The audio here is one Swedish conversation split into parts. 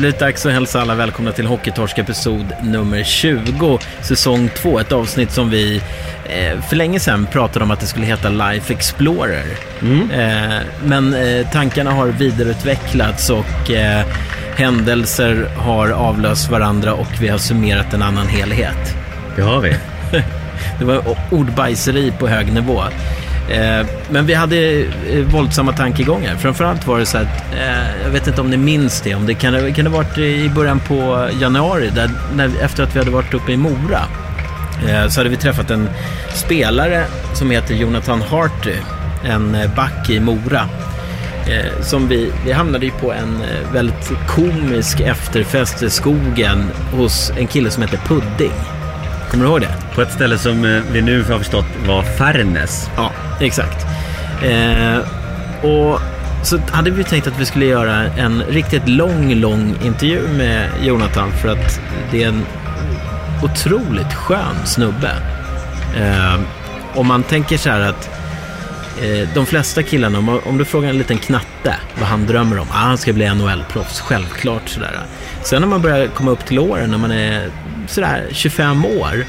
Blivit dags att hälsa alla välkomna till Hockeytorsk episod nummer 20, säsong 2. Ett avsnitt som vi eh, för länge sedan pratade om att det skulle heta Life Explorer. Eh, men eh, tankarna har vidareutvecklats och eh, händelser har avlöst varandra och vi har summerat en annan helhet. Det har vi. Det var ordbajseri på hög nivå. Eh, men vi hade eh, våldsamma tankegångar. Framförallt var det så att, eh, jag vet inte om ni minns det, om det kan, kan det ha varit i början på januari, där, när, efter att vi hade varit uppe i Mora, eh, så hade vi träffat en spelare som heter Jonathan Harty, en eh, back i Mora. Eh, som vi, vi hamnade ju på en eh, väldigt komisk efterfest i skogen hos en kille som heter Pudding. Kommer du ihåg det? På ett ställe som eh, vi nu har förstått var Färnäs. Ja, exakt. Eh, och så hade vi tänkt att vi skulle göra en riktigt lång, lång intervju med Jonathan för att det är en otroligt skön snubbe. Eh, om man tänker så här att eh, de flesta killarna, om, om du frågar en liten knatte vad han drömmer om, ah, han ska bli NHL-proffs, självklart sådär. Sen när man börjar komma upp till åren, när man är sådär 25 år,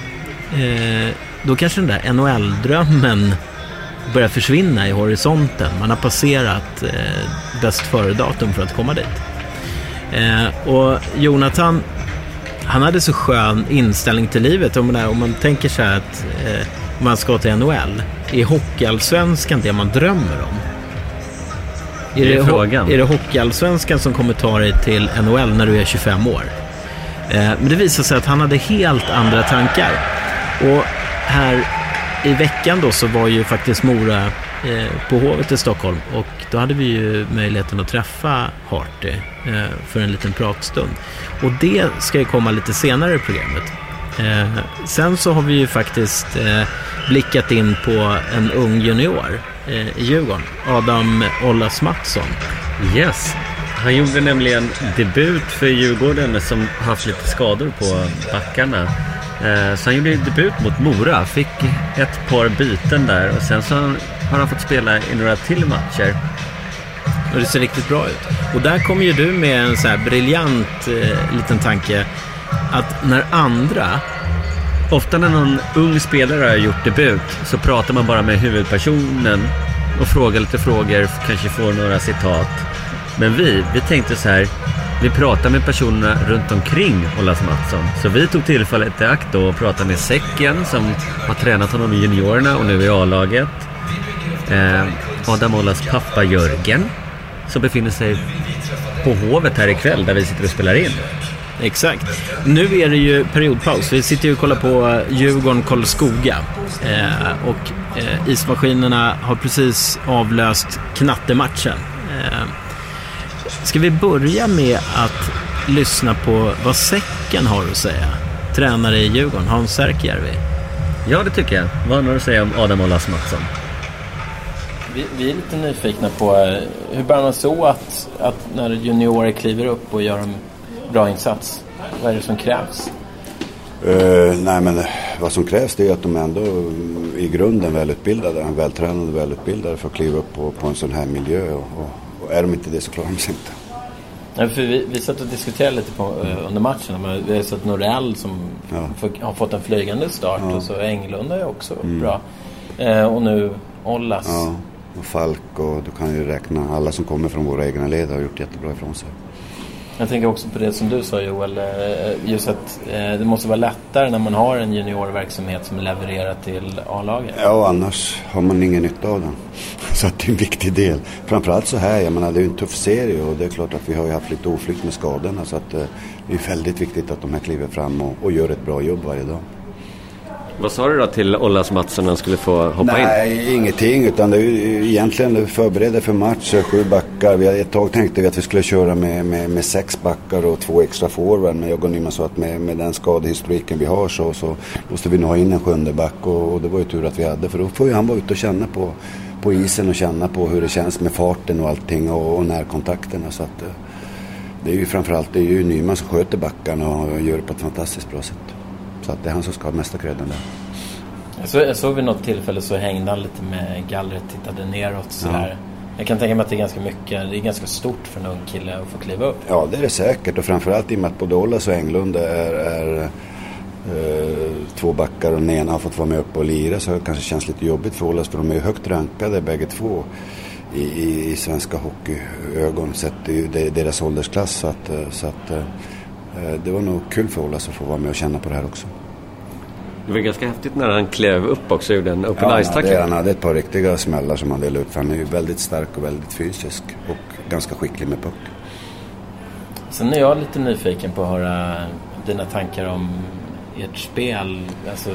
eh, då kanske den där NHL-drömmen börjar försvinna i horisonten. Man har passerat eh, bäst före-datum för att komma dit. Eh, och Jonathan, han hade så skön inställning till livet. Om man, om man tänker så här att eh, man ska till NHL, är hockeyallsvenskan det man drömmer om? Det är frågan. Är det hockeyallsvenskan som kommer ta dig till NHL när du är 25 år? Eh, men det visade sig att han hade helt andra tankar. Och här i veckan då så var ju faktiskt Mora eh, på Hovet i Stockholm och då hade vi ju möjligheten att träffa Harty eh, för en liten pratstund. Och det ska ju komma lite senare i programmet. Eh, sen så har vi ju faktiskt eh, blickat in på en ung junior eh, i Djurgården, Adam Ollas Mattsson. Yes. Han gjorde nämligen debut för Djurgården som haft lite skador på backarna. Eh, Så han gjorde debut mot Mora, fick ett par byten där och sen så har han fått spela i några till matcher. Och det ser riktigt bra ut. Och där kommer ju du med en så här briljant eh, liten tanke att när andra Ofta när någon ung spelare har gjort debut så pratar man bara med huvudpersonen och frågar lite frågor, kanske får några citat. Men vi, vi tänkte så här, vi pratar med personerna runt omkring Ollas Mattsson. Så vi tog tillfället i akt då och pratade med Säcken som har tränat honom i juniorerna och nu i A-laget. Eh, Adam Ollas pappa Jörgen som befinner sig på Hovet här ikväll där vi sitter och spelar in. Exakt. Nu är det ju periodpaus. Vi sitter ju och kollar på Djurgården-Karlskoga. Eh, och eh, ismaskinerna har precis avlöst knattematchen. Eh, ska vi börja med att lyssna på vad Säcken har att säga? Tränare i Djurgården, Hans Särkijärvi. Ja, det tycker jag. Vad har du att säga om Adam Ollas Mattsson? Vi, vi, är lite nyfikna på eh, hur bär man sig åt att när juniorer kliver upp och gör en bra insats? Vad är det som krävs? Uh, nej men vad som krävs det är att de ändå i grunden välutbildade, vältränade och välutbildade för att kliva upp på, på en sån här miljö. Och, och, och, är de inte det så klarar de sig inte. Ja, för vi, vi satt och diskuterade lite på, uh, under matchen. Men vi har sett Norell som ja. för, har fått en flygande start ja. och så Englund är också mm. bra. Uh, och nu Ollas. Ja, och Falk och du kan ju räkna alla som kommer från våra egna led har gjort jättebra ifrån sig. Jag tänker också på det som du sa Joel, eh, just att eh, det måste vara lättare när man har en juniorverksamhet som levererar till A-laget. Ja, och annars har man ingen nytta av den. Så att det är en viktig del. Framförallt så här, jag menar det är ju en tuff serie och det är klart att vi har ju haft lite oflykt med skadorna så att eh, det är väldigt viktigt att de här kliver fram och, och gör ett bra jobb varje dag. Vad sa du då till Ollas Mattsson när han skulle få hoppa Nej, in? Nej, ingenting. Utan det är ju egentligen förberedda för match, sju backar. Vi, ett tag tänkte vi att vi skulle köra med, med, med sex backar och två extra forward. Men jag och Nyman sa att med, med den skadehistoriken vi har så, så måste vi nog ha in en sjunde back. Och, och, det var ju tur att vi hade. För då får ju han vara ute och känna på, på isen och känna på hur det känns med farten och allting och, och närkontakterna. Så att, eh, det är ju framförallt det är ju Nyman som sköter backarna och gör det på ett fantastiskt bra sätt. Så att det är han som ska ha mesta credden där. Jag såg, jag såg vid något tillfälle så hängde han lite med gallret, tittade neråt sådär. Ja. Jag kan tänka mig att det är ganska mycket, det är ganska stort för en ung kille att få kliva upp. Ja, det är det säkert och framförallt i och med att både Ollas och Englund är, är eh, två backar och den ena har fått vara med upp och lira så det kanske känns lite jobbigt för Ollas för de är ju högt rankade bägge två i, i, i svenska hockeyögon sett i deras åldersklass. Så att, eh, så att eh, det var nog kul för Ollas att få vara med och känna på det här också. Det var ganska häftigt när han klev upp också och gjorde en open ja, ice-tackling. han hade ett par riktiga smällar som han delade ut. För han är ju väldigt stark och väldigt fysisk och ganska skicklig med puck. Sen är jag lite nyfiken på att höra dina tankar om ert spel. Alltså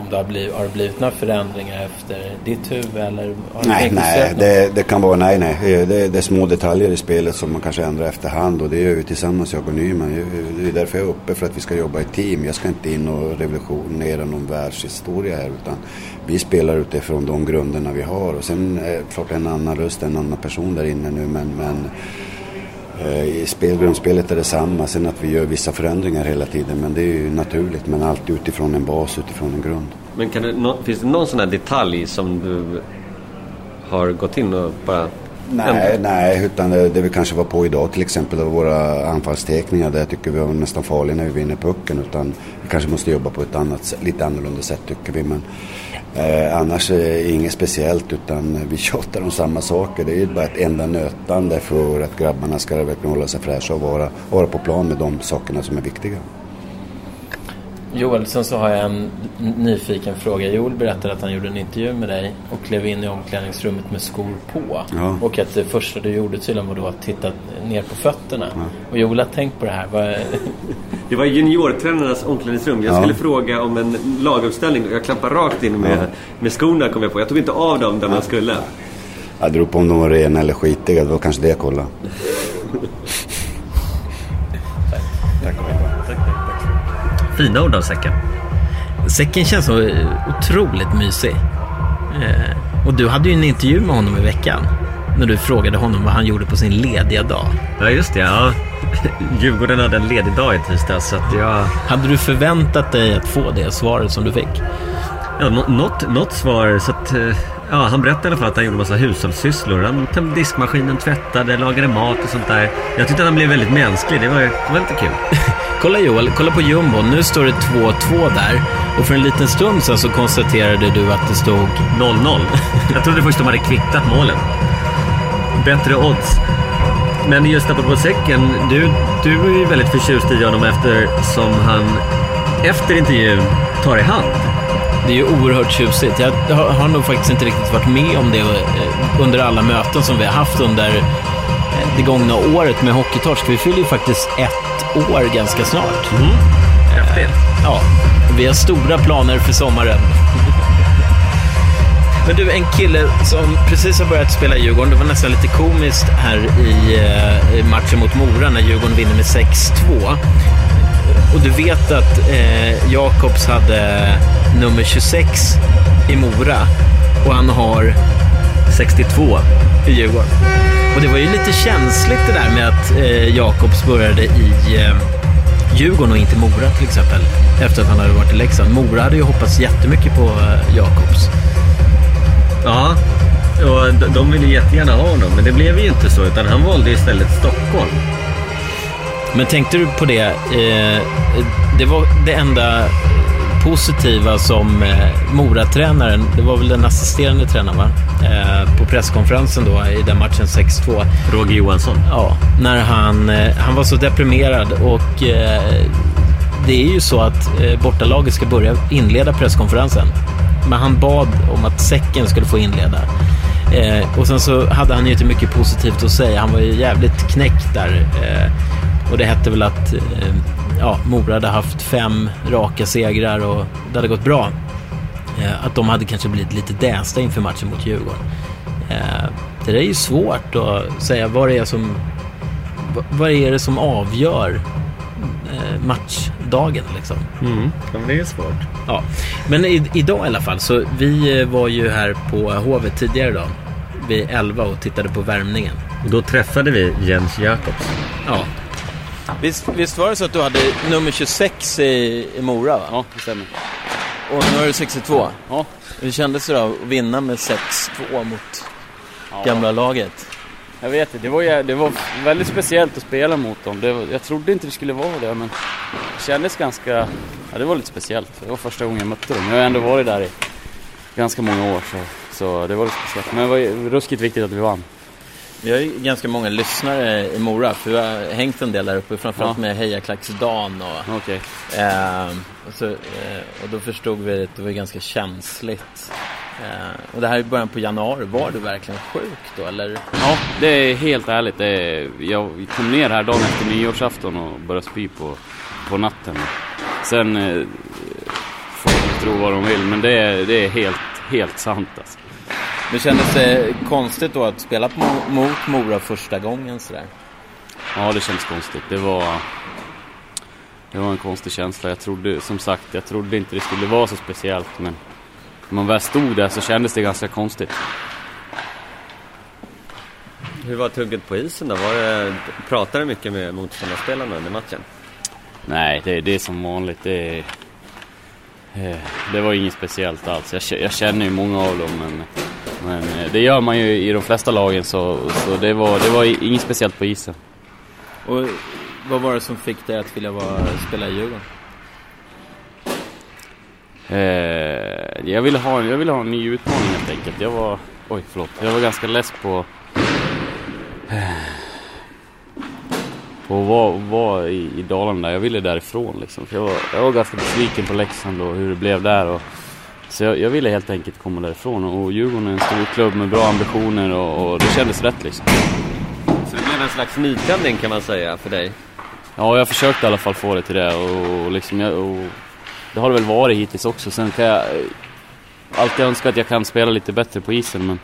om det har blivit, har det blivit några förändringar efter ditt huvud eller? nej, nej det, det, kan vara nej, nej. Det, det, är små detaljer i spelet som man kanske ändrar efterhand och det gör vi tillsammans, jag och Nyman. Det är därför jag är uppe, för att vi ska jobba i team. Jag ska inte in och revolutionera någon världshistoria här utan vi spelar utifrån de grunderna vi har och sen är klart en annan röst, en annan person där inne nu men, men I spel, grundspelet är det samma, sen att vi gör vissa förändringar hela tiden. Men det är ju naturligt, men alltid utifrån en bas, utifrån en grund. Men kan det, finns det någon sån här detalj som du har gått in och bara... Nej, nej, utan det, det vi kanske var på idag till exempel var våra anfallsteckningar. Där tycker vi var nästan farliga när vi vinner pucken. Utan vi kanske måste jobba på ett annat, lite annorlunda sätt tycker vi. Men Eh, annars är det inget speciellt utan vi tjatar om samma saker. Det är bara ett enda nötande för att grabbarna ska verkligen hålla sig fräscha och vara, vara på plan med de sakerna som är viktiga. Joel, sen så har jag en nyfiken fråga. Joel berättade att han gjorde en intervju med dig och klev in i omklädningsrummet med skor på. Ja. Och att det första du gjorde tydligen var då att titta ner på fötterna. Ja. Och Joel har tänkt på det här. Var... Det var juniortränarnas omklädningsrum. Jag skulle fråga om en laguppställning och jag klappade rakt in med, med skorna kom jag på. Jag tog inte av dem där man skulle. Jag drog på om de var rena eller skitiga. Det var kanske det jag kollade. Fina ord av Säcken. Säcken känns så otroligt mysig. Eh, och du hade ju en intervju med honom i veckan. När du frågade honom vad han gjorde på sin lediga dag. Ja, just det. Ja. Djurgården hade en ledig dag i tisdags. Så att jag... Hade du förväntat dig att få det svaret som du fick? Ja, något, något svar. Så att, eh, ja, han berättade i alla fall att han gjorde massa hushållssysslor. Han tömde diskmaskinen, tvättade, lagade mat och sånt där. Jag tyckte att han blev väldigt mänsklig. Det var, det var lite kul. Kolla Joel, kolla på jumbon. Nu står det 2-2 där. Och för en liten stund sedan så konstaterade du att det stod 0-0. Jag trodde först de hade kvittat målen. Bättre odds. Men just apropå säcken, du, du är ju väldigt förtjust i honom eftersom han efter intervjun tar i hand. det är ju oerhört tjusigt. Jag har, har nog faktiskt inte riktigt varit med om det eh, under alla möten som vi har haft under det gångna året med Hockeytorsk. Vi fyller ju faktiskt ett år ganska snart. Häftigt. Ja, vi har stora planer för sommaren. Men du, en kille som precis har börjat spela i Djurgården. Det var nästan lite komiskt här i eh, matchen mot Mora när Djurgården vinner med 6-2. Och du vet att eh, Jakobs hade nummer 26 i Mora och han har 62. i Djurgården. Och det var ju lite känsligt det där med att eh, Jakobs började i eh, Djurgården och inte Mora till exempel. Efter att han hade varit i Leksand. Mora hade ju hoppats jättemycket på eh, Jakobs. Ja, och de- de ville jättegärna ha honom. Men det blev ju inte så. Utan han valde istället Stockholm. Men tänkte du på det? Eh, det var det enda positiva som eh, Mora-tränaren, det var väl den assisterande tränaren va? Eh, på presskonferensen då i den matchen 6-2. Roger Johansson. Ja, när han, eh, han var så deprimerad och eh, det är ju så att eh, bortalaget ska börja inleda presskonferensen. Men han bad om att säcken skulle få inleda. Eh, och sen så hade han ju inte mycket positivt att säga. Han var ju jävligt knäckt där. Eh, och det hette väl att eh, ja, Mora hade haft fem raka segrar och det hade gått bra. Eh, att de hade kanske blivit lite dästa inför matchen mot Djurgården. Eh, det där är ju svårt att säga vad det är som, vad- är det som avgör eh, matchdagen liksom. Mm. Ja, men det är svårt. Ja, men i, idag i alla fall så vi eh, var ju här på Hovet tidigare idag vid 11 och tittade på värmningen. Och då träffade vi Jens Jakobs. Ja. Visst, visst var det så att du hade nummer 26 i, i Mora va? Ja, det stämmer. Och nu är du 62. Ja. Hur kändes det då att vinna med 6-2 mot gamla laget? Jag vet inte, det var, det var väldigt speciellt att spela mot dem. Var, jag trodde inte det skulle vara det, men det kändes ganska... Ja, det var lite speciellt. Det var första gången jag mötte dem. Jag har ändå varit där i ganska många år, så, så det var lite speciellt. Men det var ruskigt viktigt att vi vann. Vi har ju ganska många lyssnare i Mora, för vi har hängt en del där uppe, framförallt Ja. med Hejaklacksdan och Okej. Ehm, och, så, eh, och då förstod vi att det var ganska känsligt. Eh, och det här är början på januari. Var du verkligen sjuk då eller? Ja, det är helt ärligt. Det är, jag kom ner här dagen efter nyårsafton och började spy på, på natten. Sen eh, får de tro vad de vill, men det är, det är helt, helt sant alltså. Det kändes det konstigt då att spela på, mot Mora första gången sådär? Ja, det känns konstigt. Det var... Det var en konstig känsla. Jag trodde, som sagt, jag trodde inte det skulle vara så speciellt, men när man väl stod där så kändes det ganska konstigt. Hur var tugget på isen då? Var det, pratade du mycket med motståndarspelarna under matchen? Nej, det, det är som vanligt. Det, eh, det var inget speciellt alls. Jag, jag känner ju många av dem, men, men eh, det gör man ju i de flesta lagen, så, så det, var, det var inget speciellt på isen. Och vad var det som fick dig att vilja vara, spela i Djurgården? Eh, jag, ville ha, jag ville ha en ny utmaning helt enkelt. Jag var, oj förlåt, jag var ganska less på eh, på att vara, vara i, i Dalarna. Jag ville därifrån liksom. För jag, var, jag var ganska besviken på Leksand och hur det blev där. Och, så jag, jag ville helt enkelt komma därifrån. Och Djurgården är en stor klubb med bra ambitioner och, och det kändes rätt liksom. Så det blev en slags nytändning kan man säga för dig? Ja, jag försökte i alla fall få det till det och, och liksom jag, och det har det väl varit hittills också. Sen kan jag eh, alltid önska att jag kan spela lite bättre på isen men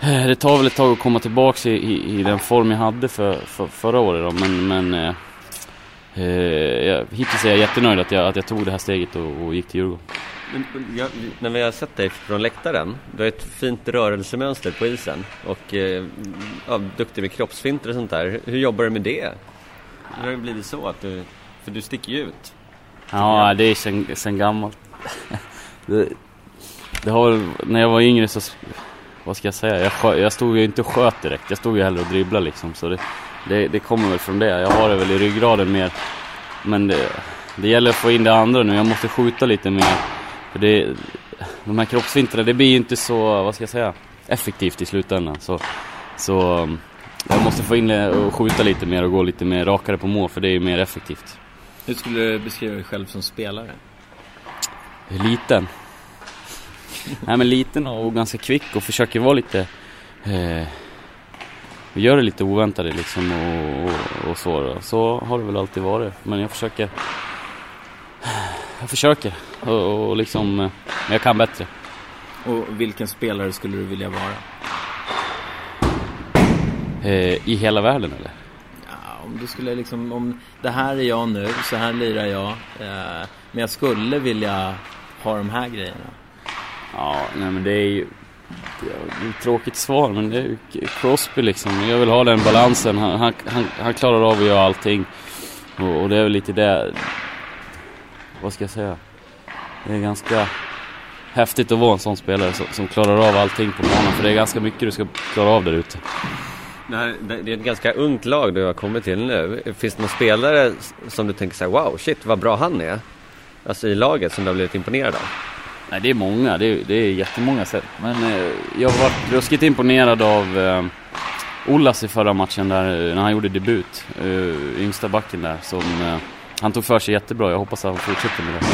eh, det tar väl ett tag att komma tillbaks i, i, i den form jag hade för, för förra året då. Men, men eh, eh, hittills är jag jättenöjd att jag, att jag tog det här steget och, och gick till Djurgården. Men, jag, när vi har sett dig från läktaren, du har ett fint rörelsemönster på isen och eh, ja, duktig med kroppsfinter och sånt där. Hur jobbar du med det? Hur har det blivit så att du, för du sticker ju ut. Ja, det är sen, sen gammalt. det, det har när jag var yngre så, vad ska jag säga, jag, jag stod ju inte och sköt direkt. Jag stod ju hellre och dribblade liksom. Så det, det, det kommer väl från det. Jag har det väl i ryggraden mer. Men det, det gäller att få in det andra nu. Jag måste skjuta lite mer. För det, de här kroppsfinterna, det blir ju inte så, vad ska jag säga, effektivt i slutändan. Så, så um, jag måste få in och skjuta lite mer och gå lite mer rakare på mål. För det är ju mer effektivt. Hur skulle du beskriva dig själv som spelare? Liten. Nej men liten och ganska kvick och försöker vara lite... Eh, gör det lite oväntade liksom och, och, och så då. Så har det väl alltid varit. Men jag försöker... Jag försöker och, och liksom... eh, Men jag kan bättre. Och vilken spelare skulle du vilja vara? Eh, I hela världen eller? Ja, om du skulle liksom, om det här är jag nu, så här lirar jag. Eh, men jag skulle vilja ha de här grejerna. Ja, nej men det är ju... Det är ett tråkigt svar men det är ju Crosby liksom. Jag vill ha den balansen. Han, han, han, han klarar av att göra allting. Och, och det är väl lite det... Vad ska jag säga? Det är ganska häftigt att vara en sån spelare som, som klarar av allting på banan. För det är ganska mycket du ska klara av där ute. Det, är ett ganska ungt lag du har kommit till nu. Finns det någon spelare som du tänker så här, wow, shit vad bra han är? Alltså i laget som du har blivit imponerad av? Nej, det är många. Det är, det är jättemånga sätt. Men eh, jag har varit ruskigt imponerad av eh, Ollas i förra matchen där, eh, när han gjorde debut. Eh, yngsta backen där. Som, eh, han tog för sig jättebra. Jag hoppas att han fortsätter med det.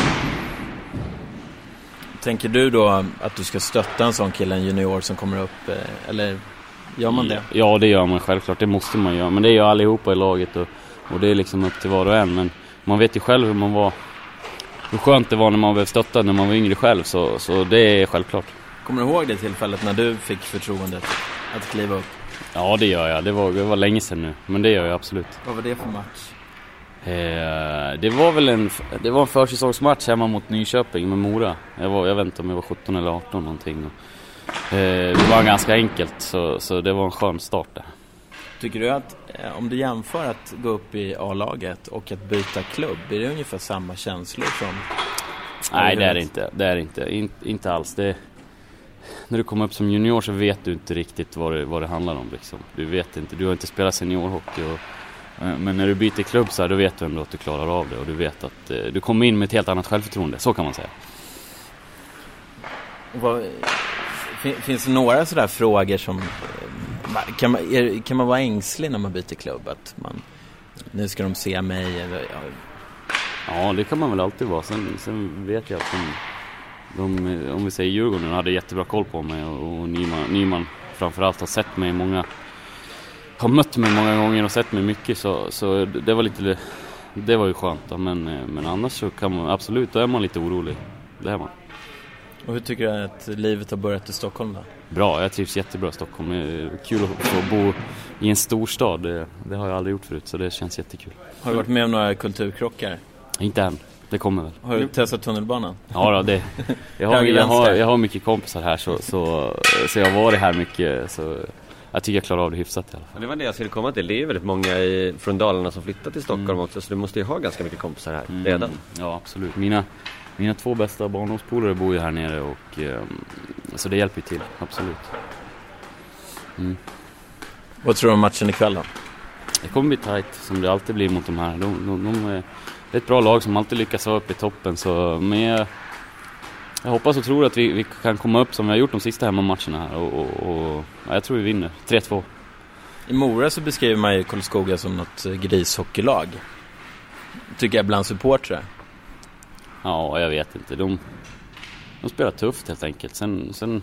Tänker du då att du ska stötta en sån kille, en junior som kommer upp? eh, Eller gör man det? Ja, det gör man självklart. Det måste man göra. Men det gör allihopa i laget och, och det är liksom upp till var och en. Men man vet ju själv hur man var. Hur skönt det var när man blev stöttad när man var yngre själv. Så, så det är självklart. Kommer du ihåg det tillfället när du fick förtroendet att kliva upp? Ja, det gör jag. Det var, det var länge sedan nu. Men det gör jag absolut. Vad var det för match? Eh, det var väl en, det var en försäsongsmatch hemma mot Nyköping med Mora. Jag, var, jag vet inte om jag var 17 eller 18 någonting. Och, eh, det var ganska enkelt så, så det var en skön start där. Tycker du att, eh, om du jämför att gå upp i A-laget och att byta klubb, är det ungefär samma känslor som... Nej det är det inte. Det är det inte. In, inte alls. Det, när du kommer upp som junior så vet du inte riktigt vad det, vad det handlar om. Liksom. Du vet inte. Du har inte spelat seniorhockey. Och, men när du byter klubb så här, då vet du ändå att du klarar av det. Och du vet att eh, du kommer in med ett helt annat självförtroende. Så kan man säga. Vad, fin, finns det några sådär frågor som... eh, Kan man, är, kan man vara ängslig när man byter klubb? Att man, nu ska de se mig eller... Ja, Ja, det kan man väl alltid vara. Sen, sen vet jag att de, de, om vi säger Djurgården, hade jättebra koll på mig och, och Nyman, Nyman framförallt har sett mig många, har mött mig många gånger och sett mig mycket så, så det var lite, det var ju skönt då. Men, men annars så kan man absolut, då är man lite orolig. Det är man. och hur tycker du att livet har börjat i Stockholm då? Bra, jag trivs jättebra i Stockholm. Det är Kul att få bo i en storstad, det, det har jag aldrig gjort förut så det känns jättekul. Har du varit med om några kulturkrockar? Inte än, det kommer väl. Har du testat tunnelbanan? Ja, då, det, jag, har, jag, har, jag har mycket kompisar här så, så, så jag har varit här mycket. Så jag tycker jag klarar av det hyfsat i alla fall. Det var det jag skulle komma till. Det är ju väldigt många i, från Dalarna som flyttat till Stockholm också. Så du måste ju ha ganska mycket kompisar här redan. Mm, Ja, absolut. Mina, mina två bästa barndomspolare bor ju här nere och ehm, så det hjälper ju till, absolut. Vad tror du om matchen ikväll då? Det kommer bli tight som det alltid blir mot de här. De, de, de är, det är ett bra lag som alltid lyckas vara uppe i toppen så men jag, jag hoppas och tror att vi, vi kan komma upp som vi har gjort de sista hemmamatcherna här och, och, och ja, jag tror vi vinner. 3-2. I Mora så beskriver man ju Karlskoga som något eh, grishockeylag. Tycker jag bland supportrar. Ja, jag vet inte. De, de spelar tufft helt enkelt. Sen, sen,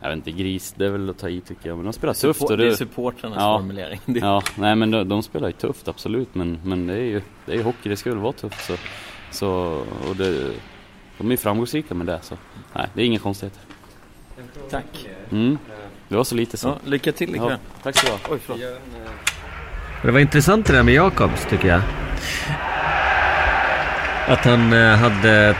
jag vet inte, gris, det är väl att ta i tycker jag. Men de spelar tufft. Support- och det är det, supportrarnas Ja. formulering. Ja, nej men de, de spelar ju tufft absolut. Men, men det är ju det är ju hockey, det ska väl vara tufft. Så, så, och det, de är framgångsrika med det. Så nej, det är inga konstigheter. Tack. Mm. Det var så lite så. Ja, lycka till ikväll. Ja, tack så du. Oj, förlåt. Det var intressant det där med Jakobs tycker jag. Att han eh, hade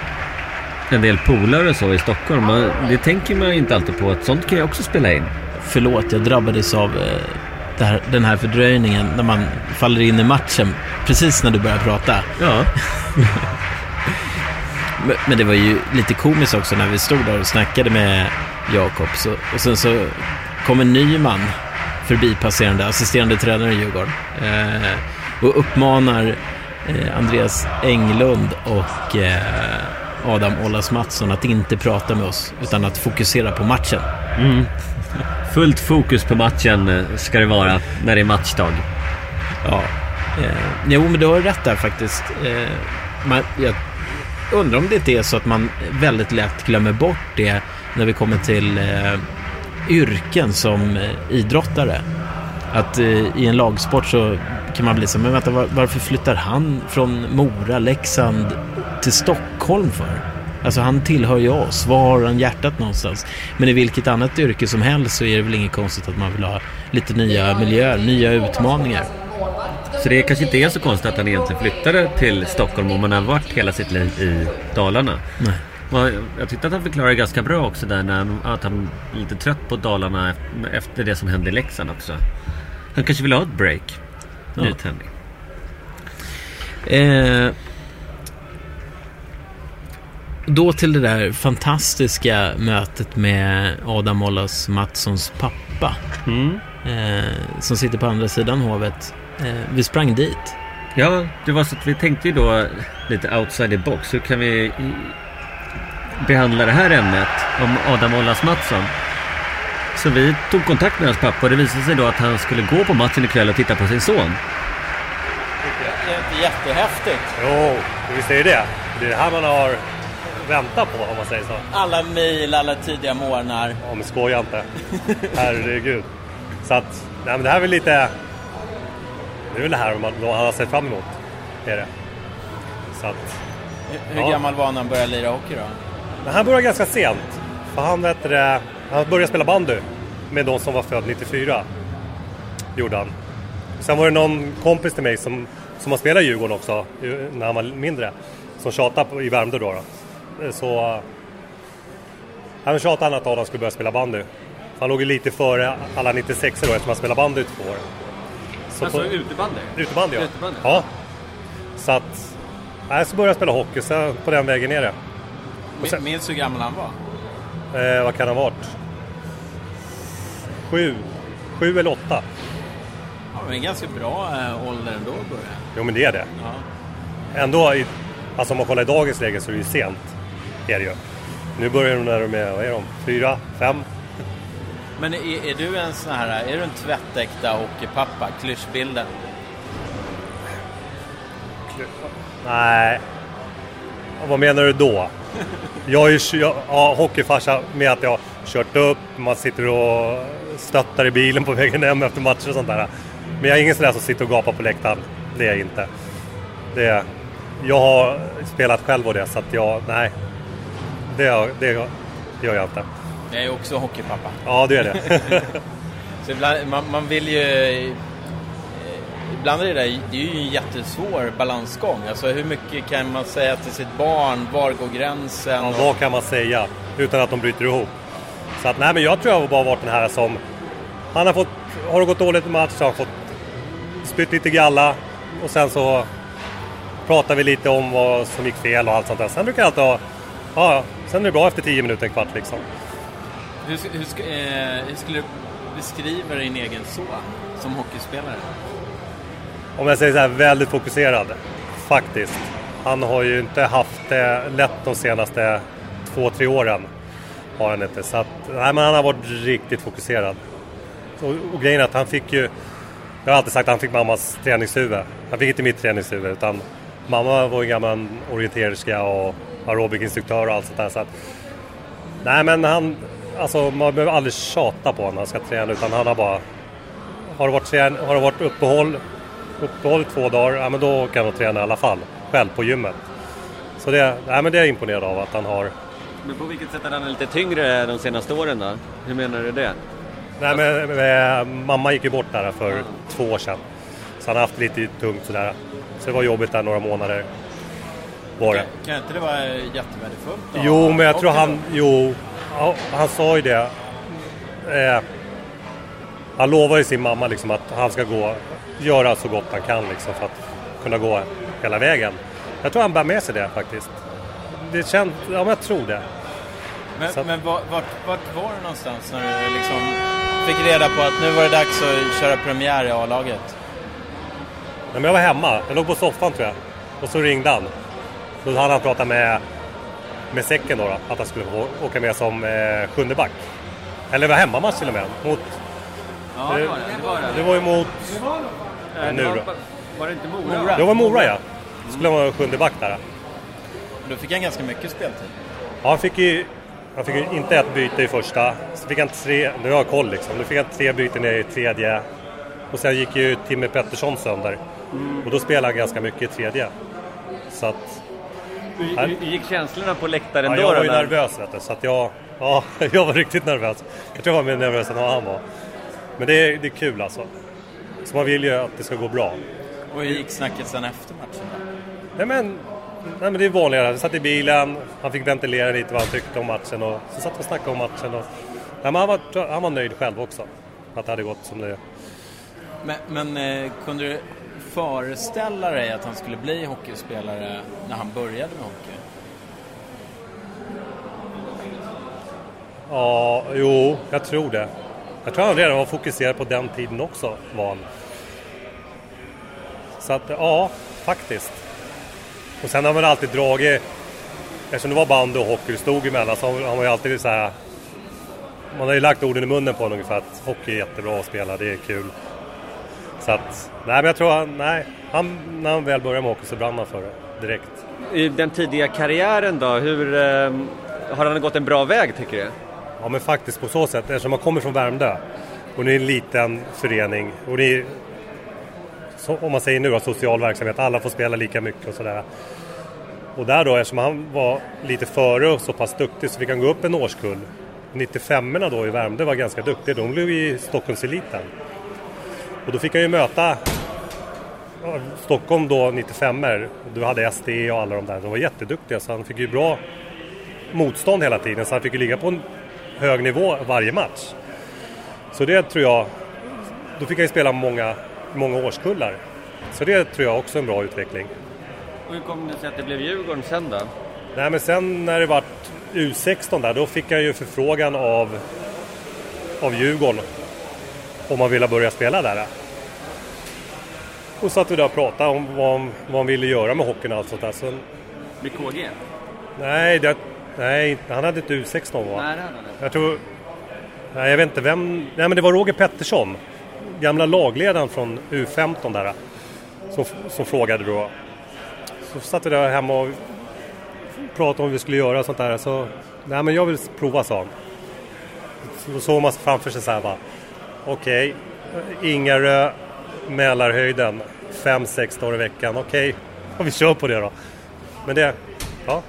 en del polare och så i Stockholm. Man- Det tänker man inte alltid på. Att sånt kan ju också spela in. Förlåt, jag drabbades av eh, det här, den här fördröjningen när man faller in i matchen precis när du börjar prata. Ja. Men, det var ju lite komiskt också när vi stod där och snackade med Jakob. Och sen så kom en ny man förbipasserande, assisterande tränare i Djurgården. Eh, och uppmanar eh, Andreas Englund och eh, Adam Ollas Mattsson att inte prata med oss utan att fokusera på matchen. Fullt fokus på matchen ska det vara när det är matchdag. Ja. Eh, jo, men du har rätt där faktiskt. Eh, man, jag undrar om det inte är så att man väldigt lätt glömmer bort det när vi kommer till eh, yrken som eh, idrottare. Att eh, i en lagsport så kan man bli så, men vänta var, varför flyttar han från Mora, Leksand till Stockholm för? Alltså han tillhör ju oss, var har han hjärtat någonstans? Men i vilket annat yrke som helst så är det väl inget konstigt att man vill ha lite nya miljöer, nya utmaningar. Så det kanske inte är så konstigt att han egentligen flyttade till Stockholm om man har varit hela sitt liv i Dalarna. Nej. Jag tyckte att han förklarade ganska bra också där när han, att han är lite trött på Dalarna ef- efter det som hände i Leksand också. Han kanske vill ha ett break. Ja. Nytändning. Eh, då till det där fantastiska mötet med Adam Ollas Mattssons pappa. Mm. Eh, som sitter på andra sidan hovet. Eh, vi sprang dit. Ja, det var så att vi tänkte ju då lite outside the box. Hur kan vi behandla det här ämnet om Adam Ollas Mattsson? Så vi tog kontakt med hans pappa och det visade sig då att han skulle gå på matchen ikväll och titta på sin son. Jättehäftigt. Jo, visst är det det. Det är det här man har väntat på om man säger så. Alla mil, alla tidiga morgnar. Ja, men skoja inte. Herregud. Så att, nej men det här är väl lite... Det är väl det här man han har sett fram emot. Det är det. Så att... Hur, hur Ja. gammal var han när han började lira hockey då? Men han började ganska sent. För han, vet det, han började spela bandy med de som var född 94. Gjorde han. Sen var det någon kompis till mig som, som har spelat i Djurgården också när han var mindre. Som tjatade i Värmdö då. då. Så... Han tjatade att Adam skulle börja spela bandy. Han låg ju lite före alla 96 då eftersom han spelade bandy i två år. Så på- utebandy? Utebandy ja. Utebandy. Ja. Så att... Nej, så började jag spela hockey, så på den vägen är det. Sen- Minns du hur gammal han var? Eh, vad kan han ha varit? Sju. Sju eller åtta. Ja, men en ganska bra eh, ålder ändå att börja. Jo men det är det. Ja. Ändå, i, alltså om man kollar i dagens läge så är det ju sent. Är det ju. Nu börjar de när de är, vad är de? Fyra? Fem? Men är, är du en sån här, är du en tvättäkta hockeypappa? Klyschbilden? Nej. Vad menar du då? Jag är ju ja, hockeyfarsa med att jag har kört upp, man sitter och stöttar i bilen på vägen hem efter matcher och sånt där. Men jag är ingen sån där som sitter och gapar på läktaren. Det är jag inte. Det är, jag har spelat själv och det, så att jag, nej. Det, det, det gör jag inte. Jag är också hockeypappa. Ja, det är det. Så ibland, man, man vill ju... eh, Ibland är det där, det är ju en jättesvår balansgång. Alltså hur mycket kan man säga till sitt barn? Var går gränsen? Ja, vad kan man säga utan att de bryter ihop? Så att, nej, men jag tror jag har bara varit den här som... Han har fått... Har det gått dåligt i match så har han fått spytt lite galla och sen så pratar vi lite om vad som gick fel och allt sånt där. Sen brukar jag alltid ha... Ja, ja. Sen är det bra efter 10 minuter, en kvart liksom. Hur, hur, eh, hur skulle du beskriva din egen son som hockeyspelare? Om jag säger så här, väldigt fokuserad. Faktiskt. Han har ju inte haft det lätt de senaste två, tre åren. Har han inte. Så att, nej, men han har varit riktigt fokuserad. Och, och grejen är att han fick ju... Jag har alltid sagt att han fick mammas träningshuvud. Han fick inte mitt träningshuvud utan mamma var ju gammal orienterska och aerobikinstruktör och allt sånt där. Så att, nej men han... Alltså man behöver aldrig tjata på honom när han ska träna utan han har bara... Har det varit, trän, har det varit uppehåll uppehåll i två dagar, ja men då kan han träna i alla fall. Själv på gymmet. Så det, nej, men det är jag imponerad av att han har. Men på vilket sätt är han lite tyngre de senaste åren då? Hur menar du det? Nej, men, eh, mamma gick ju bort där för två år sedan. Så han har haft lite tungt sådär. Så det var jobbigt där några månader. Var det. Kan inte det vara jättevärdefullt? då? Jo, men jag tror han... Jo, ja, han sa ju det. Eh, han lovar ju sin mamma liksom att han ska gå, göra så gott han kan liksom för att kunna gå hela vägen. Jag tror han bär med sig det faktiskt. Det känns, ja men jag tror det. Men, Så- men vart, vart, vart var du någonstans när du liksom fick reda på att nu var det dags att köra premiär i A-laget? Nej, men jag var hemma, jag låg på soffan tror jag. Och så ringde han. Då hade han pratat med, med säcken då, då att han skulle få åka med som eh, sjunde back. Eller det var hemmamatch till och med. Mot, Ja, det, det var det. det var ju mot... Eh, nu det var, då? var det inte Mora? Mora. Det var Mora ja. Skulle han vara sjunde back där. Då fick han ganska mycket speltid. Ja, han fick ju han fick ju inte ett byte i första, så fick han tre, nu har jag koll liksom, nu fick han tre byten i tredje och sen gick ju Timmy Pettersson sönder. Och då spelade han ganska mycket i tredje. Så att... Hur, gick känslorna på läktaren Ja, då? jag var ju när- nervös vet du, så att jag, ja, jag var riktigt nervös. Jag tror jag var mer nervös än vad han var. Men det är, det är kul alltså. Så man vill ju att det ska gå bra. Och hur gick snacket sen efter matchen då? Nej men, nej men det är vanligare. Vi satt i bilen, han fick ventilera lite vad han tyckte om matchen och så satt vi och snackade om matchen. Och, nej, men han, var, han var nöjd själv också. Att det hade gått som det Men, men eh, kunde du föreställa dig att han skulle bli hockeyspelare när han började med hockey? Ja, jo, jag tror det. Jag tror han redan var fokuserad på den tiden också, var han. Så att, ja, faktiskt. Och sen har man alltid dragit, eftersom det var bandy och hockey det stod emellan, så har man ju alltid så här... Man har ju lagt orden i munnen på honom ungefär att hockey är jättebra att spela, det är kul. Så att, nej men jag tror han, nej, han, när han väl började med hockey så brann han för det direkt. I den tidiga karriären då, hur... Eh, har han gått en bra väg tycker du? Ja men faktiskt på så sätt, eftersom man kommer från Värmdö och ni är en liten förening och ni, så, om man säger nu då, social verksamhet, alla får spela lika mycket och sådär. Och där då, eftersom han var lite före och så pass duktig så fick han gå upp en årskull. 95orna då i Värmdö var ganska duktiga, de blev i Stockholmseliten. Och då fick han ju möta Stockholm då 95er, du hade SD och alla de där, de var jätteduktiga så han fick ju bra motstånd hela tiden så han fick ju ligga på en hög nivå varje match. Så det tror jag, då fick han ju spela många, många årskullar. Så det tror jag också är en bra utveckling. Och hur kom det sig att det blev Djurgården sen då? Nej men sen när det vart U16 där, då fick han ju förfrågan av, av Djurgården om han ville börja spela där. Och satt vi där och pratade om vad, vad han ville göra med hockeyn och allt sånt där. Så, Med KG? nej, det, nej, han hade inte U16 va? Nej, det hade han inte. Jag tror... Nej, jag vet inte vem... Nej, men det var Roger Pettersson. Gamla lagledaren från U15 där. Som, som frågade då. Så satt vi där hemma och pratade om vad vi skulle göra och sånt där. Så... Nej, men jag vill prova, sa han. Så såg man framför sig så här bara. Okej, Ingarö, Mälarhöjden, fem sex dagar i veckan. Okej, och vi kör på det då. Men det... Ja.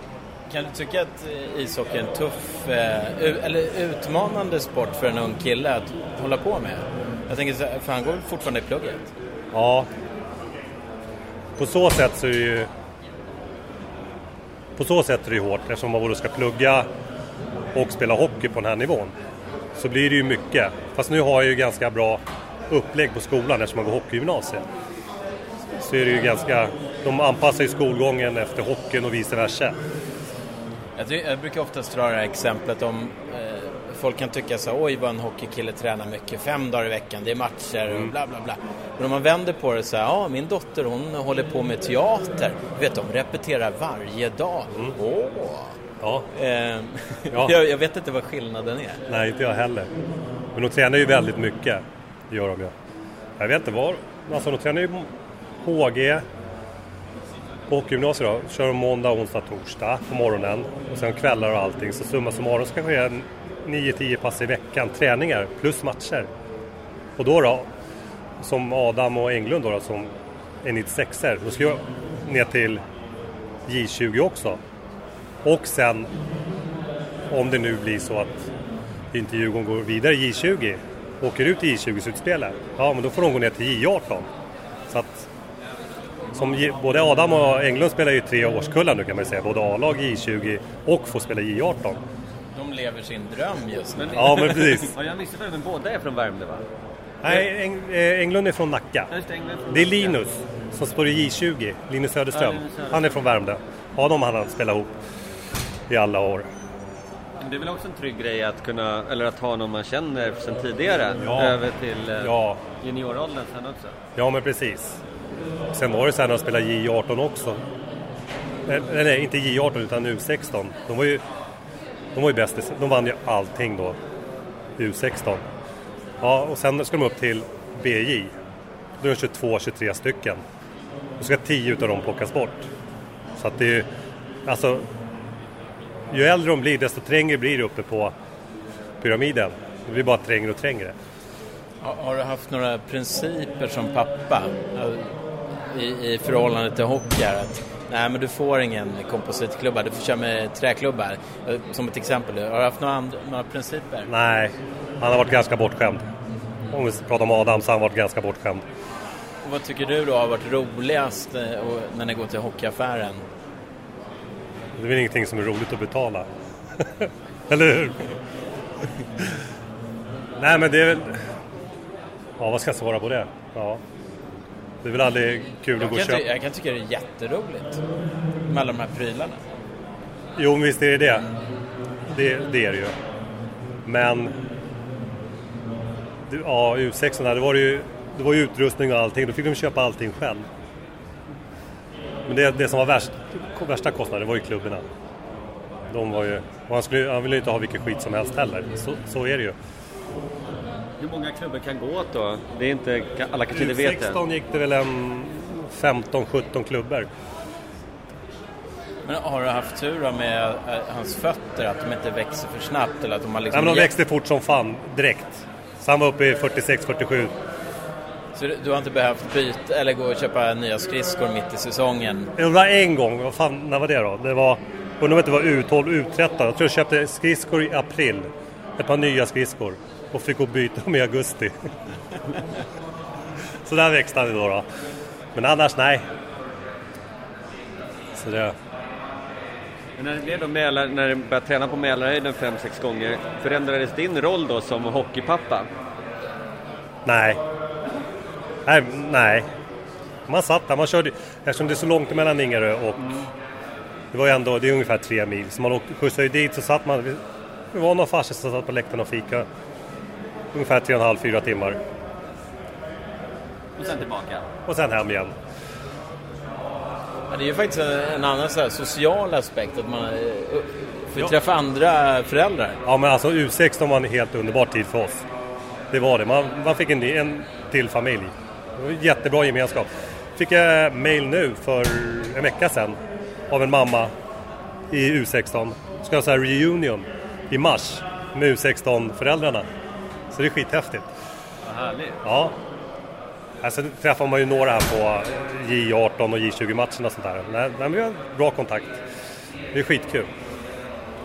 Kan du tycka att eh, ishockey är en tuff, eh, eller utmanande sport för en ung kille att hålla på med? Jag tänker så här, för han går fortfarande i plugget? Ja. På så sätt så är det ju... På så sätt är det ju hårt eftersom man både ska plugga och spela hockey på den här nivån. Så blir det ju mycket. Fast nu har jag ju ganska bra upplägg på skolan eftersom man går hockeygymnasiet. Så är det ju ganska... De anpassar ju skolgången efter hockeyn och vice versa. Jag, ty- jag brukar oftast dra det här exemplet om eh, folk kan tycka så här, oj vad en hockeykille tränar mycket, fem dagar i veckan, det är matcher och bla bla bla. Men om man vänder på det så här, ja min dotter hon håller på med teater, du vet de repeterar varje dag. Åh! Ja, Eh, Ja. jag, jag vet inte vad skillnaden är. nej inte jag heller. Men de tränar ju väldigt mycket. Det gör de ju. Jag vet inte var. Alltså de tränar ju HG på hockeygymnasiet då. Kör de måndag, onsdag, torsdag på morgonen. Och sen kvällar och allting. Så summa summarum ska ske en 9-10 pass i veckan. Träningar plus matcher. Och då då, som Adam och Englund då, då som är 96 er då ska jag ner till J20 också. Och sen om det nu blir så att inte Djurgården går vidare i J20, åker ut i J20-slutspelet, ja men då får de gå ner till J18. Så att, som både Adam och Englund spelar ju tre årskullar nu kan man ju säga, både A-lag i J20 och får spela J18. De lever sin dröm just nu. Ja men precis. Ja, jag missade men båda är från Värmdö va? Nej, Eng, eh, Englund är från Nacka. Det är. Linus som står i J20, Linus Söderström. Ja. Han är från Värmdö. Ja, de har han spelat ihop i alla år. Det är väl också en trygg grej att kunna, eller att ha någon man känner sedan tidigare Ja. över till eh, Ja, junioråldern sen också. Ja, men precis. Sen var det så här när de spelade J18 också. Eh, Nej, nej inte J18 utan U16. De var ju, de var ju bäst. De vann ju allting då. U16. Ja, och sen ska de upp till BJ. Då är det 22-23 stycken. Då ska 10 utav dem plockas bort. Så att det är ju, alltså ju äldre de blir desto trängre blir det uppe på pyramiden. Det blir bara trängre och trängre. Har, du haft några principer som pappa i, i förhållande till hockey? Att, nej, men du får ingen kompositklubba, du får köra med träklubbar. Eh, Som ett exempel, har du haft några, andra, några principer? Nej, han har varit ganska bortskämd. Om vi pratar om Adam så har han varit ganska bortskämd. Och vad tycker du då har varit roligast och- när ni går till hockeyaffären? Det är väl ingenting som är roligt att betala. Eller hur? Nej men det är väl... Ja vad ska jag svara på det? Ja. Det är väl aldrig kul att Jag gå och köpa. jag kan tycka det är jätteroligt med alla de här prylarna. Jo men visst är det det. Det, det är det ju. Men... Ja, U16 där, det var ju... Det var ju utrustning och allting. Då fick de köpa allting själv. Men det, det som var värst, värsta kostnaden var ju klubborna. De var ju... och Han, skulle, han ville ju inte ha vilken skit som helst heller. Så, så är det ju. Hur många klubbar kan gå åt då? Det är inte, alla kanske inte vet det. U16 gick det väl en 15-17 klubbor. Men har du haft tur då med eh, hans fötter, att de inte växer för snabbt eller att de har liksom... Nej, men de växte fort som fan direkt. Så han var uppe i 46-47. Så du, har inte behövt byta eller gå och köpa nya skridskor mitt i säsongen? Det var en gång, vad fan, när var det då? Det var, undrar om det var U12, U13. Jag tror jag köpte skridskor i april. Ett par nya skridskor. Och fick gå och byta dem i augusti. Så där växte han då, då. Men annars nej. Så det... Men när det blev då Mälar, när du började träna på Mälarhöjden fem sex gånger, förändrades din roll då som hockeypappa? Nej. Nej, nej. Man satt där, man körde, eftersom det är så långt mellan Ingarö och det var ju ändå, det är ungefär tre mil. Så man åkte, skjutsade ju dit så satt man, det var någon farsa som satt på läktaren och fika. Ungefär tre och en halv, fyra timmar. Och sen tillbaka? Och sen hem igen. Ja, det är ju faktiskt en, annan så här social aspekt, att man eh, får träffa andra föräldrar. Ja men alltså U16 var en helt underbar tid för oss. Det var det. Man, man fick en, en till familj. Jättebra gemenskap. Fick jag mail nu för en vecka sedan av en mamma i U16. Ska ha så här reunion i mars med U16-föräldrarna. Så det är skithäftigt. Vad härligt. Ja. Alltså träffar man ju några här på J18 och J20-matcherna och sånt där. Nej, men vi har bra kontakt. Det är skitkul.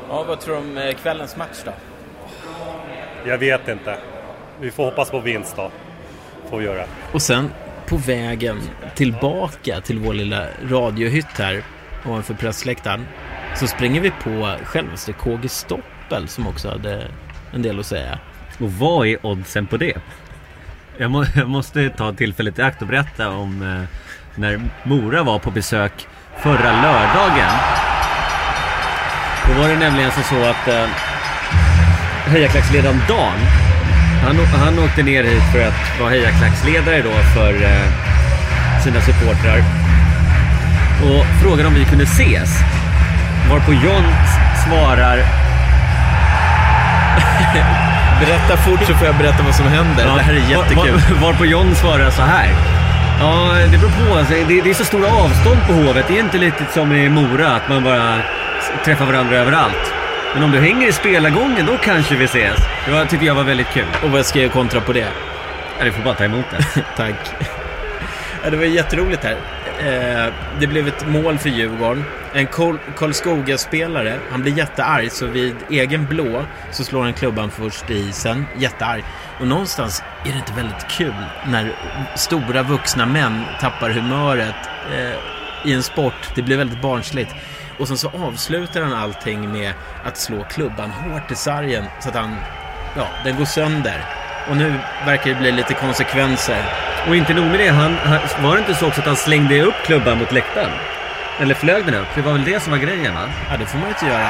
Ja, vad tror du om eh, kvällens match då? Jag vet inte. Vi får hoppas på vinst då. Får göra. Och sen på vägen tillbaka till vår lilla radiohytt här ovanför pressläktaren så springer vi på självaste KG Stoppel som också hade en del att säga. Och vad är oddsen på det? Jag, må, jag måste ta tillfället i akt och berätta om eh, när Mora var på besök förra lördagen. Då var det nämligen så, att eh, Hejaklacksledaren Dan, han, han åkte ner hit för att vara hejaklacksledare då för eh, sina supportrar. Och frågade om vi kunde ses. Varpå John svarar Berätta fort så får jag berätta vad som händer. det här är jättekul. Var, var, varpå John svarar så här. Ja, det beror på. Alltså, det, det är så stora avstånd på Hovet. Det är inte lite som i Mora, att man bara träffar varandra överallt. Men om du hänger i spelargången, då kanske vi ses. Det var, tyckte jag var väldigt kul. Och vad ska jag kontra på det? Ja, du får bara ta emot det. Tack. Ja, det var jätteroligt här. Eh, det blev ett mål för Djurgården. En Karlskoga-spelare, han blir jättearg så vid egen blå så slår han klubban först i isen. Jättearg. Och någonstans är det inte väldigt kul när stora vuxna män tappar humöret eh, i en sport. Det blir väldigt barnsligt. Och sen så avslutar han allting med att slå klubban hårt i sargen så att han, ja, den går sönder. Och nu verkar det bli lite konsekvenser. Och inte nog med det, han, han, var det inte så också att han slängde upp klubban mot läktaren? Eller flög den upp? Det var väl det som var grejen va? Ja, det får man ju inte göra.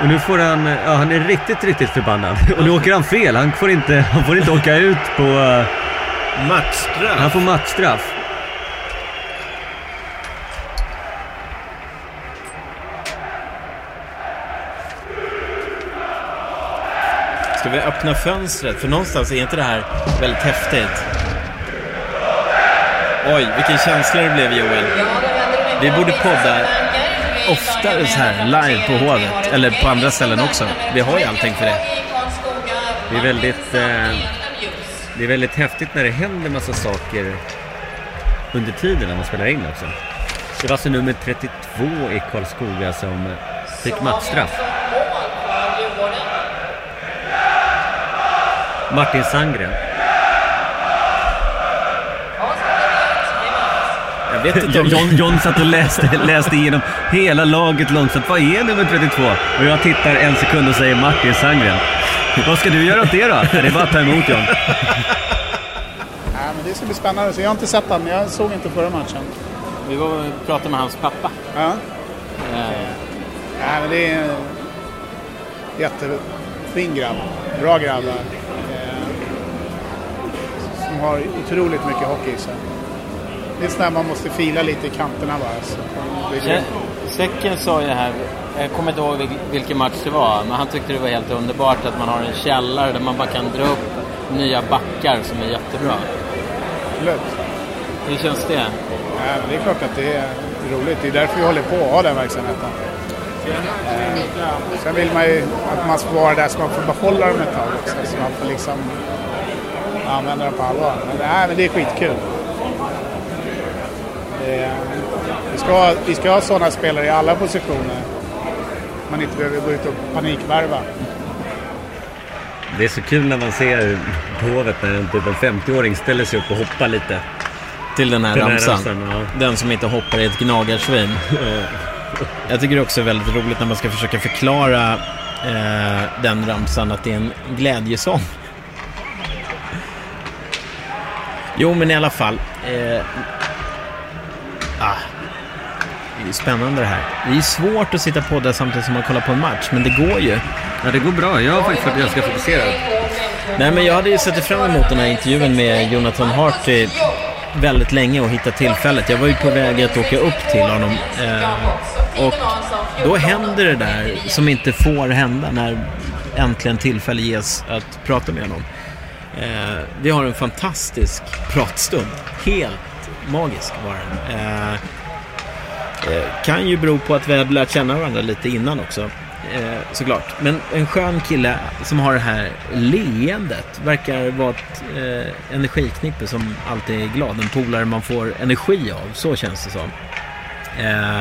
Och nu får han, ja han är riktigt, riktigt förbannad. Och nu åker han fel. Han får inte, han får inte åka ut på... eh, Matchstraff. Han får matchstraff. Ska vi öppna fönstret? För någonstans är inte det här väldigt häftigt. Oj, vilken känsla det blev Joel. Vi borde podda. oftare så här live på Hovet. Eller på andra ställen också. Vi har ju allting för det. Det är väldigt, eh, det är väldigt häftigt när det händer massa saker under tiden när man spelar in också. Det var alltså nummer 32 i Karlskoga som fick matchstraff. Martin Sandgren. Jag vet inte om... John, John satt och läste, läste igenom hela laget långsamt. Vad är nummer 32? Och jag tittar en sekund och säger Martin Sandgren. Vad ska du göra åt det då? Det är bara att ta emot John. Nej, men det ska bli spännande. Så jag har inte sett den. Jag såg inte förra matchen. Vi var och pratade med hans pappa. Ja. Eh, Nej, men det är en jättefin grabb. Bra grabbar. Har otroligt mycket hockey i sig. Det är sådär man måste fila lite i kanterna bara. Så Säcken sa ju här, jag kommer inte ihåg vil- vilken match det var, men han tyckte det var helt underbart att man har en källare där man bara kan dra upp nya backar som är jättebra. absolut. Hur känns det? Ja, det är klart att det är roligt. Det är därför vi håller på att ha den verksamheten. Eh, sen vill man ju att man ska vara där så man får behålla dem ett tag också. Så man får liksom använda dem på allvar. Men, nej, men det är skitkul. Är, vi, ska, ha- vi ska ha sådana spelare i alla positioner. Man inte behöver gå ut och panikvärva. Det är så kul när man ser på Hovet när en, typ en 50-åring ställer sig upp och hoppar lite. Till den här Den här ramsan. ramsan, ja. Den som inte hoppar i ett gnagarsvin. Jag tycker det också är väldigt roligt när man ska försöka förklara eh, den ramsan att det är en glädjesång. Jo, men i alla fall. Eh, ah, det är spännande det här. Det är svårt att sitta på det samtidigt som man kollar på en match, men det går ju. Ja, det går bra. Jag har faktiskt varit ganska fokuserad. Nej, men jag hade ju sett fram emot den här intervjun med Jonathan Harty väldigt länge och hittat tillfället. Jag var ju på väg att åka upp till honom. Eh, och då händer det där som inte får hända när äntligen tillfälle ges att prata med honom. Eh, vi har en fantastisk pratstund. Helt magisk var den. Eh, eh, kan ju bero på att vi hade lärt känna varandra lite innan också. Eh, såklart. Men en skön kille som har det här leendet. Verkar vara ett eh, energiknippe som alltid är glad. En polare man får energi av. Så känns det som. Eh,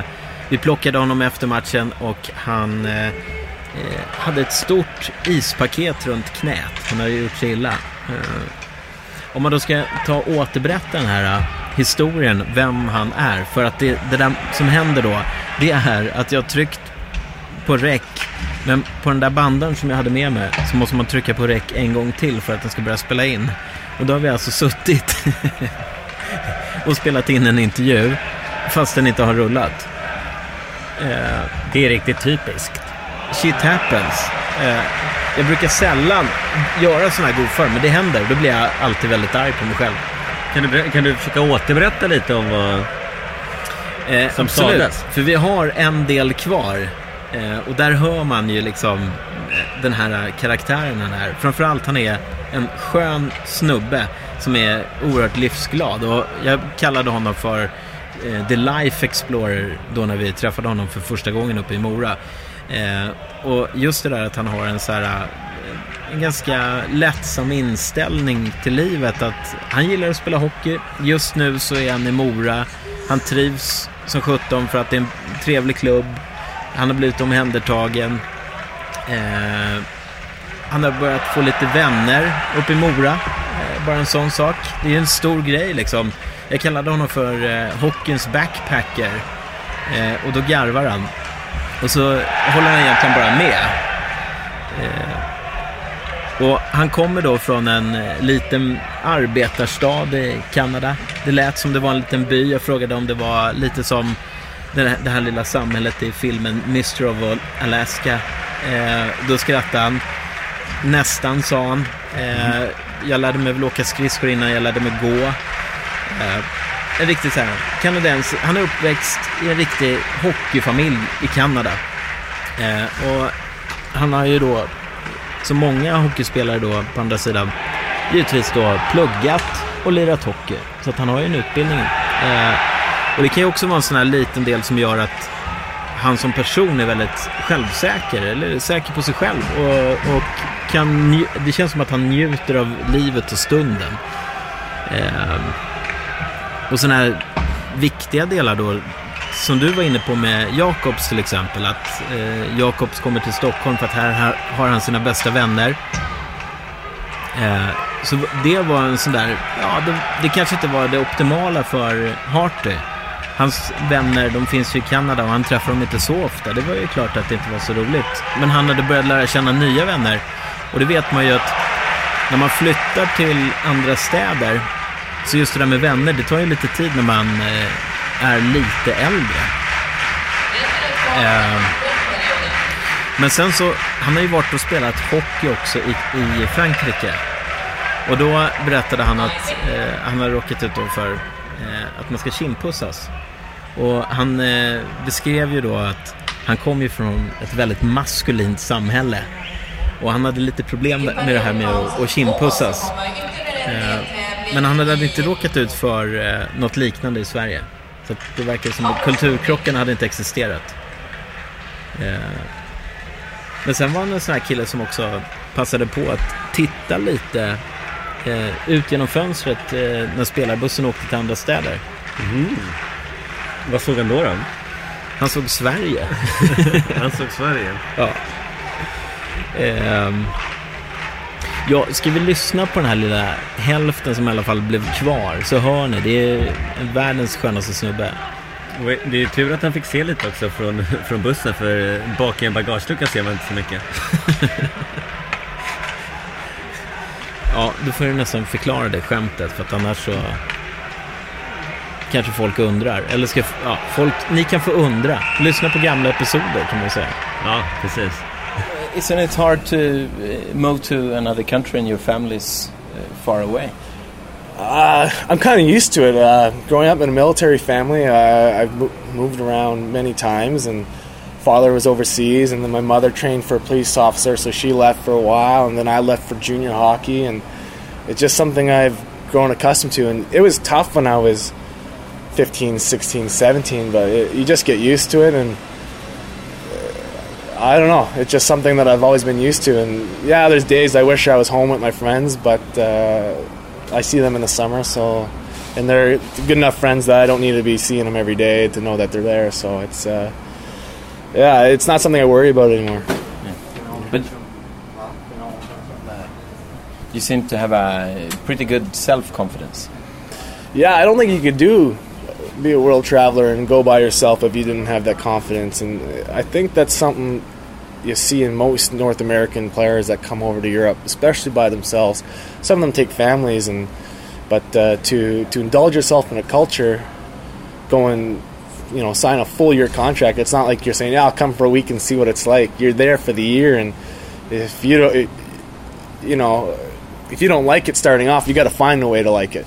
vi plockade honom efter matchen och han eh, eh hade ett stort ispaket runt knät. Han hade gjort sig illa. Eh, om man då ska ta och återberätta den här uh, historien, vem han är. För att det, det där som händer då, det är att jag tryckt på räck. Men på den där banden som jag hade med mig så måste man trycka på räck en gång till för att den ska börja spela in. Och då har vi alltså suttit och spelat in en intervju fast den inte har rullat. Eh, Det är riktigt typiskt. shit happens. Eh, jag brukar sällan göra sådana här godför, men det händer. Då blir jag alltid väldigt arg på mig själv. Kan du, kan du försöka återberätta lite om vad... Eh, Som absolut, sades. för vi har en del kvar. Eh, och där hör man ju liksom eh, den här karaktären han är. Framförallt han är en skön snubbe som är oerhört livsglad. Och jag kallade honom för eh, The Life Explorer då när vi träffade honom för första gången uppe i Mora. Eh, och just det där att han har en så här eh, en ganska lättsam inställning till livet. Att han gillar att spela hockey. Just nu så är han i Mora. Han trivs som 17 för att det är en trevlig klubb. Han har blivit omhändertagen. Eh, han har börjat få lite vänner uppe i Mora. Eh, bara en sån sak. Det är ju en stor grej liksom. Jag kallade honom för eh, hockeyns backpacker. Eh, och då garvar han. Och så håller han egentligen bara med. Eh, och han kommer då från en eh, liten arbetarstad i Kanada. Det lät som det var en liten by. Jag frågade om det var lite som det här, det här lilla samhället i filmen Mr of Alaska. Eh, då skrattade han. Nästan, sa han. Eh, jag lärde mig väl åka skridskor innan jag lärde mig gå. Eh, en riktig så här, kanadens. Han är uppväxt i en riktig hockeyfamilj i Kanada. Eh, och han har ju då som många hockeyspelare då på andra sidan givetvis då pluggat och lirat hockey. Så att han har ju en utbildning. Eh, och det kan ju också vara en sån här liten del som gör att han som person är väldigt självsäker, eller säker på sig själv. Och, och kan, det känns som att han njuter av livet och stunden. Eh, och sådana här viktiga delar då, som du var inne på med Jakobs till exempel, att eh, Jakobs kommer till Stockholm för att här, här har han sina bästa vänner. Eh, så det var en sån där, ja det, det kanske inte var det optimala för Harty. Hans vänner, de finns ju i Kanada och han träffar dem inte så ofta. Det var ju klart att det inte var så roligt. Men han hade börjat lära känna nya vänner. Och det vet man ju att när man flyttar till andra städer, så just det där med vänner, det tar ju lite tid när man eh, är lite äldre. Eh, men sen så, han har ju varit och spelat hockey också i, i Frankrike. Och då berättade han att eh, han har råkat ut för eh, att man ska kindpussas. Och han eh, beskrev ju då att han kom ju från ett väldigt maskulint samhälle. Och han hade lite problem med det här med att, att kindpussas. Eh, Eh, men han hade inte råkat ut för eh, något liknande i Sverige. Så det verkar som att kulturkrocken hade inte existerat. Eh, men sen var han en sån här kille som också passade på att titta lite eh, ut genom fönstret eh, när spelarbussen åkte till andra städer. Vad såg han då? då? Han såg Sverige. Han såg Sverige. ja. Ehm, ja, ska vi lyssna på den här lilla hälften som i alla fall blev kvar så hör ni, det är världens skönaste snubbe. Och Det är tur att han fick se lite också från, från bussen för bak i en bagagelucka ser man inte så mycket. Ja, du får ju nästan förklara det skämtet för att annars så kanske folk undrar. Eller ska, ja, folk, ni kan få undra. Lyssna på gamla episoder kan man säga. Ja, precis. Isn't it hard to uh, move to another country and your family's uh, far away? Uh, I'm kind of used to it. Uh, growing up in a military family, uh, I've mo- moved around many times, and father was overseas, and then my mother trained for a police officer, so she left for a while, and then I left for junior hockey, and it's just something I've grown accustomed to. And it was tough when I was 15, 16, 17, but it, you just get used to it, and I don't know. It's just something that I've always been used to. And yeah, there's days I wish I was home with my friends, but uh, I see them in the summer, so and they're good enough friends that I don't need to be seeing them every day to know that they're there. So it's uh, yeah, it's not something I worry about anymore. But you seem to have a pretty good self-confidence. Yeah, I don't think you could do be a world traveler and go by yourself if you didn't have that confidence. And I think that's something you see in most North American players that come over to Europe, especially by themselves. Some of them take families, and but uh, to to indulge yourself in a culture, going, you know, sign a full year contract. It's not like you're saying, "Yeah, I'll come for a week and see what it's like." You're there for the year, and if you don't, it, you know, if you don't like it starting off, you got to find a way to like it.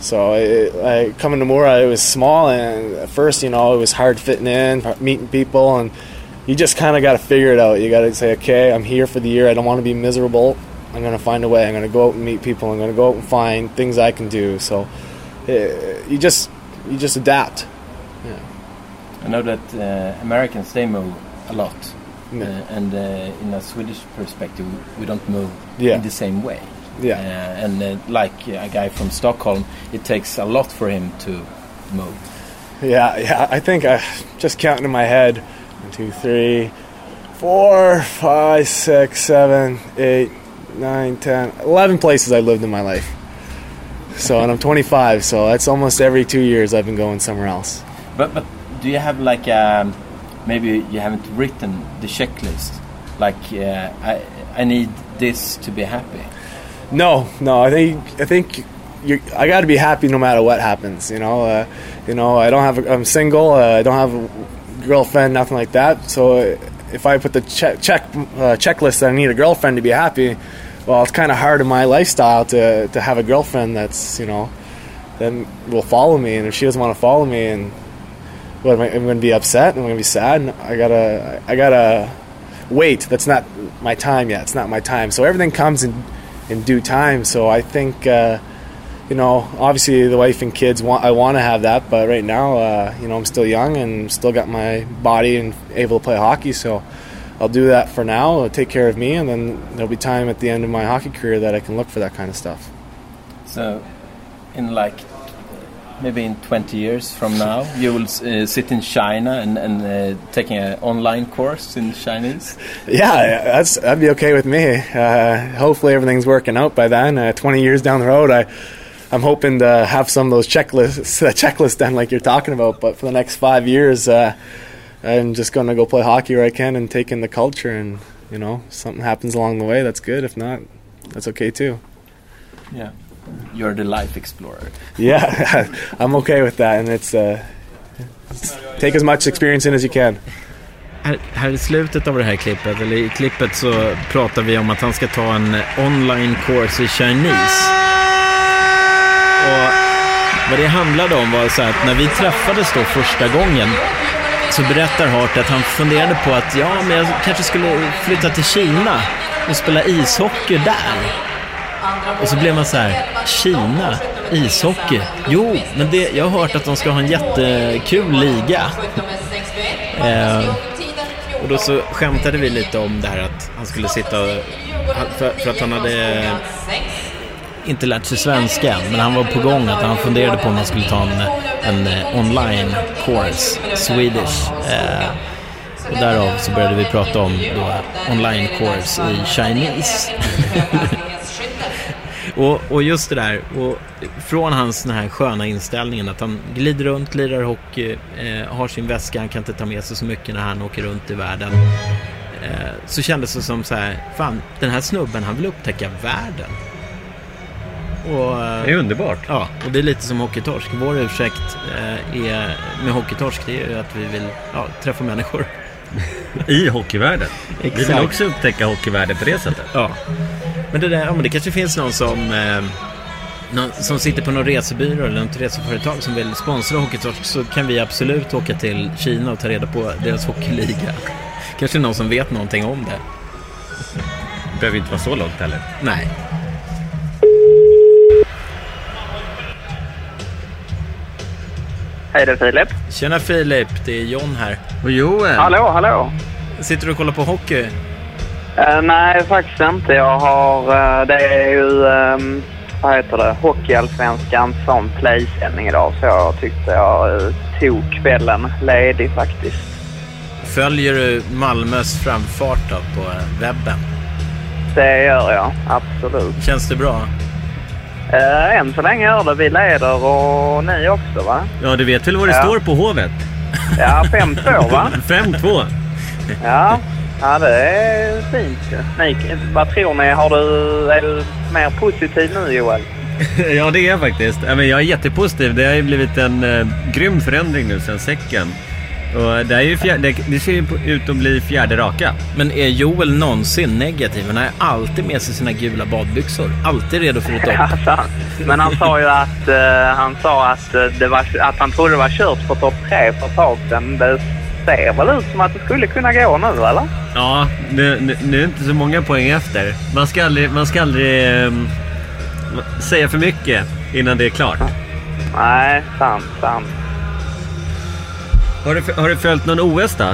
So it, I, coming to Mora, it was small, and at first, you know, it was hard fitting in, meeting people, and you just kind of got to figure it out. You got to say, okay, I'm here for the year. I don't want to be miserable. I'm going to find a way. I'm going to go out and meet people. I'm going to go out and find things I can do. So eh, you just you just adapt. Yeah. I know that uh, Americans they move a lot, Yeah. uh, and uh, in a Swedish perspective, we don't move Yeah. in the same way. Yeah. Uh, and uh, like a guy from Stockholm, it takes a lot for him to move. Yeah, yeah. I think I just counting in my head: one, two, three, four, five, six, seven, eight, nine, ten, eleven places I lived in my life. So, and I'm 25, so that's almost every two years I've been going somewhere else. But but do you have like um, maybe you haven't written the checklist? Like uh, I I need this to be happy. No, no. I think I think you. I got to be happy no matter what happens. You know. Uh, you know. I don't have. A, I'm single. Uh, I don't have a girlfriend. Nothing like that. So uh, if I put the check check uh, checklist that I need a girlfriend to be happy, well, it's kind of hard in my lifestyle to to have a girlfriend that's you know then will follow me. And if she doesn't want to follow me, and what am I, I'm going to be upset. And I'm going to be sad. And I gotta. I gotta wait. That's not my time yet. It's not my time. So everything comes in in due time. So I think uh, you know, obviously the wife and kids want I want to have that, but right now, uh, you know, I'm still young and still got my body and able to play hockey, so I'll do that for now. I'll take care of me, and then there'll be time at the end of my hockey career that I can look for that kind of stuff. So, in like maybe in 20 years from now, you will uh, sit in China and, and uh, taking an online course in Chinese. Yeah, that's that'd be okay with me. Uh, hopefully, everything's working out by then. Uh, Twenty years down the road, I. I'm hoping to have some of those checklists, checklist done like you're talking about. But for the next five years, uh, I'm just going to go play hockey where I can and take in the culture. And you know, something happens along the way, that's good. If not, that's okay too. Yeah, you're the life explorer. Yeah, I'm okay with that, and it's, uh, take as much experience in as you can. Här, här i slutet av det här klippet, eller i klippet så pratar vi om att han ska ta en online course i Chinese. Och vad det handlade om var så att när vi träffades då första gången så berättar Hart att han funderade på att ja, men jag kanske skulle flytta till Kina och spela ishockey där. Och så blev man så här, Kina, ishockey. Jo, men det, jag har hört att de ska ha en jättekul liga. Eh, och då så skämtade vi lite om det här att han skulle sitta och, för, för att han hade inte lärt sig svenska, men han var på gång att han funderade på om han skulle ta en, en eh, online course, Swedish. Eh, och därav så började vi prata om då online course i Chinese. och, och just det där, och från hans den här sköna inställningen att han glider runt, lirar hockey, eh, har sin väska, han kan inte ta med sig så mycket när han åker runt i världen. Eh, så kändes det som så här, fan den här snubben han vill upptäcka världen. Och, Det är underbart. Ja, och det är lite som hockeytorsk. Vår ursäkt eh, är, med hockeytorsk det är ju att vi vill ja, träffa människor. I hockeyvärlden. Vi vill Exakt. också upptäcka hockeyvärlden på det sättet. Ja. Men det, där, ja, men det kanske finns någon som, eh, någon som sitter på någon resebyrå eller något reseföretag som vill sponsra Hockeytorsk så kan vi absolut åka till Kina och ta reda på deras hockeyliga. Kanske någon som vet någonting om det. Det behöver inte vara så långt heller. Nej. Hej det är Filip. Tjena Filip, det är John här. Och Joel. Hallå, hallå. Sitter du och kollar på hockey? Eh, nej, faktiskt inte. Jag har... eh, det är ju... ehm, vad heter det? Hockeyallsvenskan som playsändning idag. Så jag tyckte jag uh, tog kvällen ledig faktiskt. Följer du Malmös framfart då på eh, webben? Det gör jag, absolut. Känns det bra? Uh, än så länge gör det. Vi leder och ni också va? Ja, du vet väl vad det Ja. står på Hovet? Ja, 5-2 va? 5-2. Ja, ja det är fint ju. Ni, vad tror ni? Har du, är du mer positiv nu Joel? ja, det är jag faktiskt. Jag är jättepositiv. Det har ju blivit en eh, grym förändring nu sen säcken. Och det, är ju fjär, det, det ser ju ut att bli fjärde raka. Men är Joel någonsin negativ? Han har alltid med sig sina gula badbyxor. Alltid redo för ett dopp. Alltså, men han sa ju att, eh, han, sa att, eh, det var, att han trodde det var kört för topp tre för ett tag sedan. Det ser väl ut som att det skulle kunna gå nu eller? Ja, nu, nu, nu är det inte så många poäng efter. Man ska aldrig, man ska aldrig ehm, säga för mycket innan det är klart. Nej, sant, sant. Har du, har du följt någon OS då?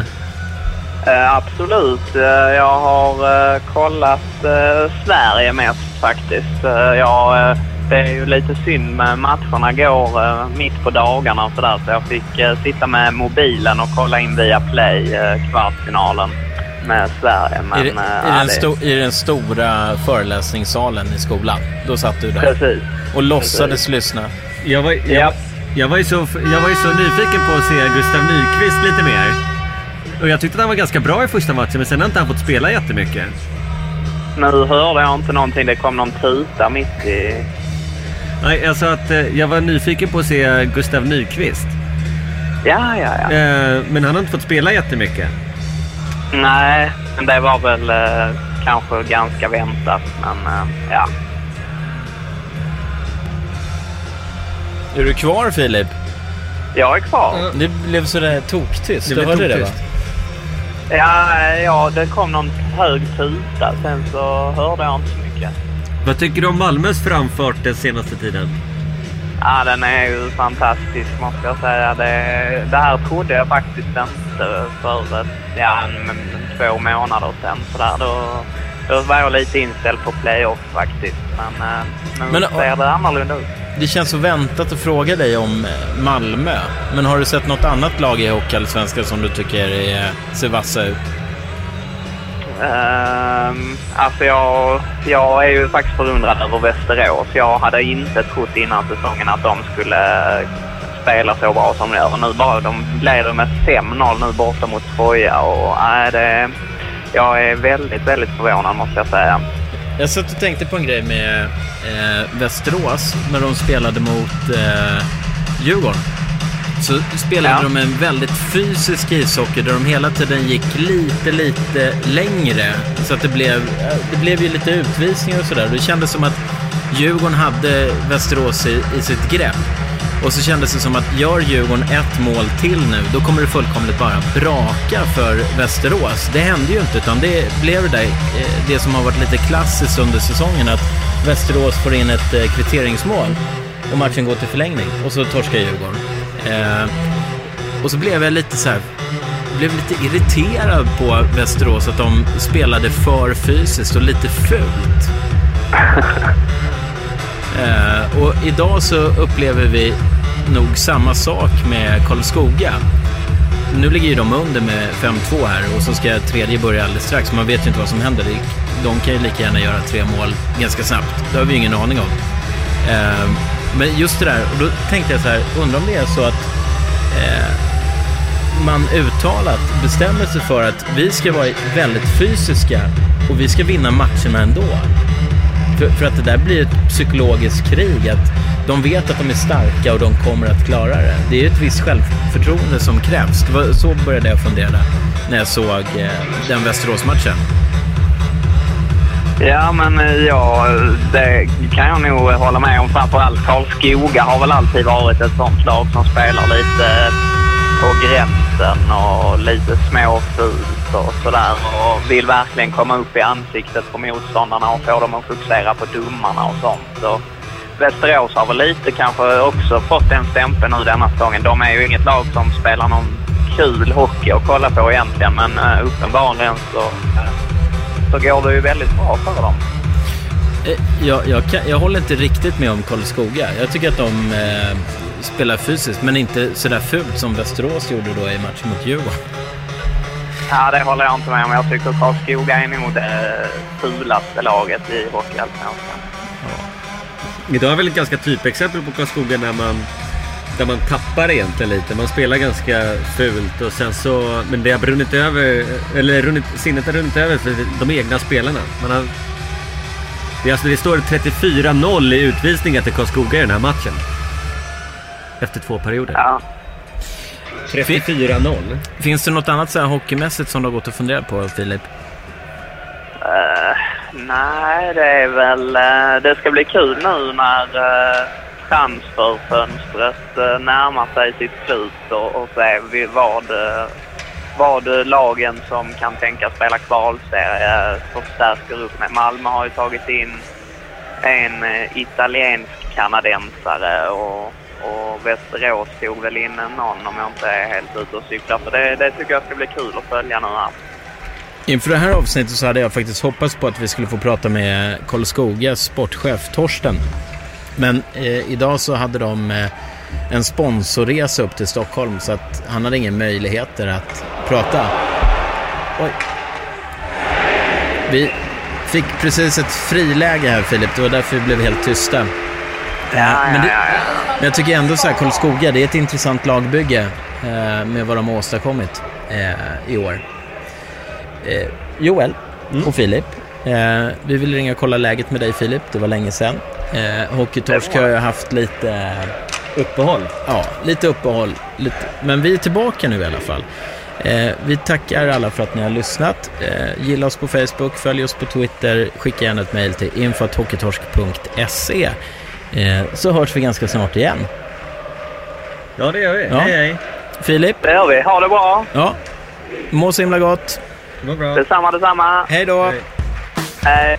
Eh, absolut. Eh, jag har eh, kollat eh, Sverige mest faktiskt. Eh, jag, eh, det är ju lite synd med matcherna går eh, mitt på dagarna och sådär så jag fick eh, sitta med mobilen och kolla in via Play eh, kvartsfinalen med Sverige. Men, I, det- eh, i, den sto, I den stora föreläsningssalen i skolan. Då satt du där. Precis. Och låtsades lyssna. Jag var, jag, jag, var ju så, jag var ju så nyfiken på att se Gustav Nyqvist lite mer. Och jag tyckte att han var ganska bra i första matchen, men sen har inte han fått spela jättemycket. Nu hörde jag inte någonting. Det kom någon tuta mitt i... Nej, jag sa att eh, jag var nyfiken på att se Gustav Nyqvist. Ja, ja, ja. Eh, men han har inte fått spela jättemycket. Nej, men det var väl eh, kanske ganska väntat. Men eh, ja. Är du kvar Filip? Jag är kvar. Det blev sådär toktyst. Det Du blev hörde det va? toktyst. Ja, ja, det kom någon hög tuta. Sen så hörde jag inte så mycket. Vad tycker du om Malmös framfart den senaste tiden? Ja, den är ju fantastisk måste jag säga. Det, det här trodde jag faktiskt inte för ja, en, två månader sedan. Så där, då, då var jag lite inställd på playoff faktiskt. Men, eh, men, men ser det annorlunda ut. Det känns så väntat att fråga dig om eh, Malmö. Men har du sett något annat lag i Hockeyallsvenskan som du tycker är, ser vassa ut? Um, alltså jag, jag är ju faktiskt förundrad över Västerås. Jag hade inte trott innan säsongen att de skulle spela så bra som de gör. Nu bara, de leder med 5-0 nu borta mot Troja och äh, det, jag är väldigt, väldigt förvånad måste jag säga. Jag satt och tänkte på en grej med eh, Västerås när de spelade mot eh, Djurgården så spelade ja. de en väldigt fysisk ishockey där de hela tiden gick lite, lite längre. Så att det blev, det blev ju lite utvisningar och sådär. Det kändes som att Djurgården hade Västerås i, i sitt grepp. Och så kändes det som att gör Djurgården ett mål till nu, då kommer det fullkomligt bara braka för Västerås. Det hände ju inte, utan det blev det där, eh, det som har varit lite klassiskt under säsongen, att Västerås får in ett eh, kvitteringsmål och matchen går till förlängning och så torskar Djurgården. Eh, och så blev jag lite så här, blev lite irriterad på Västerås att de spelade för fysiskt och lite fult. eh, och idag så upplever vi nog samma sak med Karlskoga. Nu ligger ju de under med 5-2 här och så ska tredje börja alldeles strax. Man vet ju inte vad som händer. De kan ju lika gärna göra tre mål ganska snabbt. Det har vi ju ingen aning om. Eh, men just det där, och då tänkte jag så här, undrar om det är så att eh, man uttalat bestämmer sig för att vi ska vara väldigt fysiska och vi ska vinna matcherna ändå. För, för att det där blir ett psykologiskt krig, att de vet att de är starka och de kommer att klara det. Det är ett visst självförtroende som krävs. Det var så började jag fundera när jag såg eh, den Västerås-matchen. Ja, men eh, ja, det kan jag nog eh, hålla med om. Framförallt Karlskoga har väl alltid varit ett sånt lag som spelar lite eh, på gränsen och lite småfult och sådär och vill verkligen komma upp i ansiktet på motståndarna och få dem att fokusera på domarna och sånt. Och Västerås har väl lite kanske också fått den stämpeln nu denna säsongen. De är ju inget lag som spelar någon kul hockey att kolla på egentligen men uppenbarligen så så går det ju väldigt bra för dem. Eh, jag, jag, kan, jag håller inte riktigt med om Karlskoga. Jag tycker att de eh, spelar fysiskt, men inte sådär fult som Västerås gjorde då i matchen mot Djurgården. Ja, det håller jag inte med om. Jag tycker Karlskoga är nog det fulaste laget i Hockeyallsvenskan. Ja. Idag är väl ett ganska typexempel på Karlskoga när man där man tappar egentligen lite. Man spelar ganska fult och sen så... Men det har brunnit över, eller runnit, sinnet har runnit över för de egna spelarna. Man har, det, alltså, det står 34-0 i utvisningar till Karlskoga i den här matchen. Efter två perioder. Ja. 34-0. Finns det något annat så här hockeymässigt som du har gått och funderat på, Filip? Uh, nej, det är väl... Uh, det ska bli kul nu när... Uh, transferfönstret eh, närmar sig sitt slut och, och se vad, eh, vad eh, lagen som kan tänka spela kvalserie förstärker upp med. Malmö har ju tagit in en italiensk kanadensare och, och Västerås tog väl in någon om jag inte är helt ute och cyklar. Så det, det tycker jag ska bli kul att följa nu här. Inför det här avsnittet så hade jag faktiskt hoppats på att vi skulle få prata med Karlskogas sportchef Torsten. Men eh, idag så hade de eh, en sponsorresa upp till Stockholm så att han hade ingen möjligheter att prata. Oj. Vi fick precis ett friläge här Filip, det var därför vi blev helt tysta. Ja, men, det, men jag tycker ändå så här, Karlskoga, det är ett intressant lagbygge eh, med vad de har åstadkommit eh, i år. Eh, Joel mm. och Filip, eh, vi vill ringa och kolla läget med dig Filip, det var länge sedan. Eh, Hockeytorsk har ju haft lite... Eh, uppehåll? Ja, lite uppehåll. Lite, men vi är tillbaka nu i alla fall. Eh, vi tackar alla för att ni har lyssnat. Eh, gilla oss på Facebook, följ oss på Twitter, skicka gärna ett mejl till infoathockeytorsk.se eh, så hörs vi ganska snart igen. Ja, det gör vi. Ja. Hej, hej. Filip? Det gör vi. Ha det bra. Ja. Må så himla gott. Må bra. Detsamma, detsamma. Hej då. Hej. hej.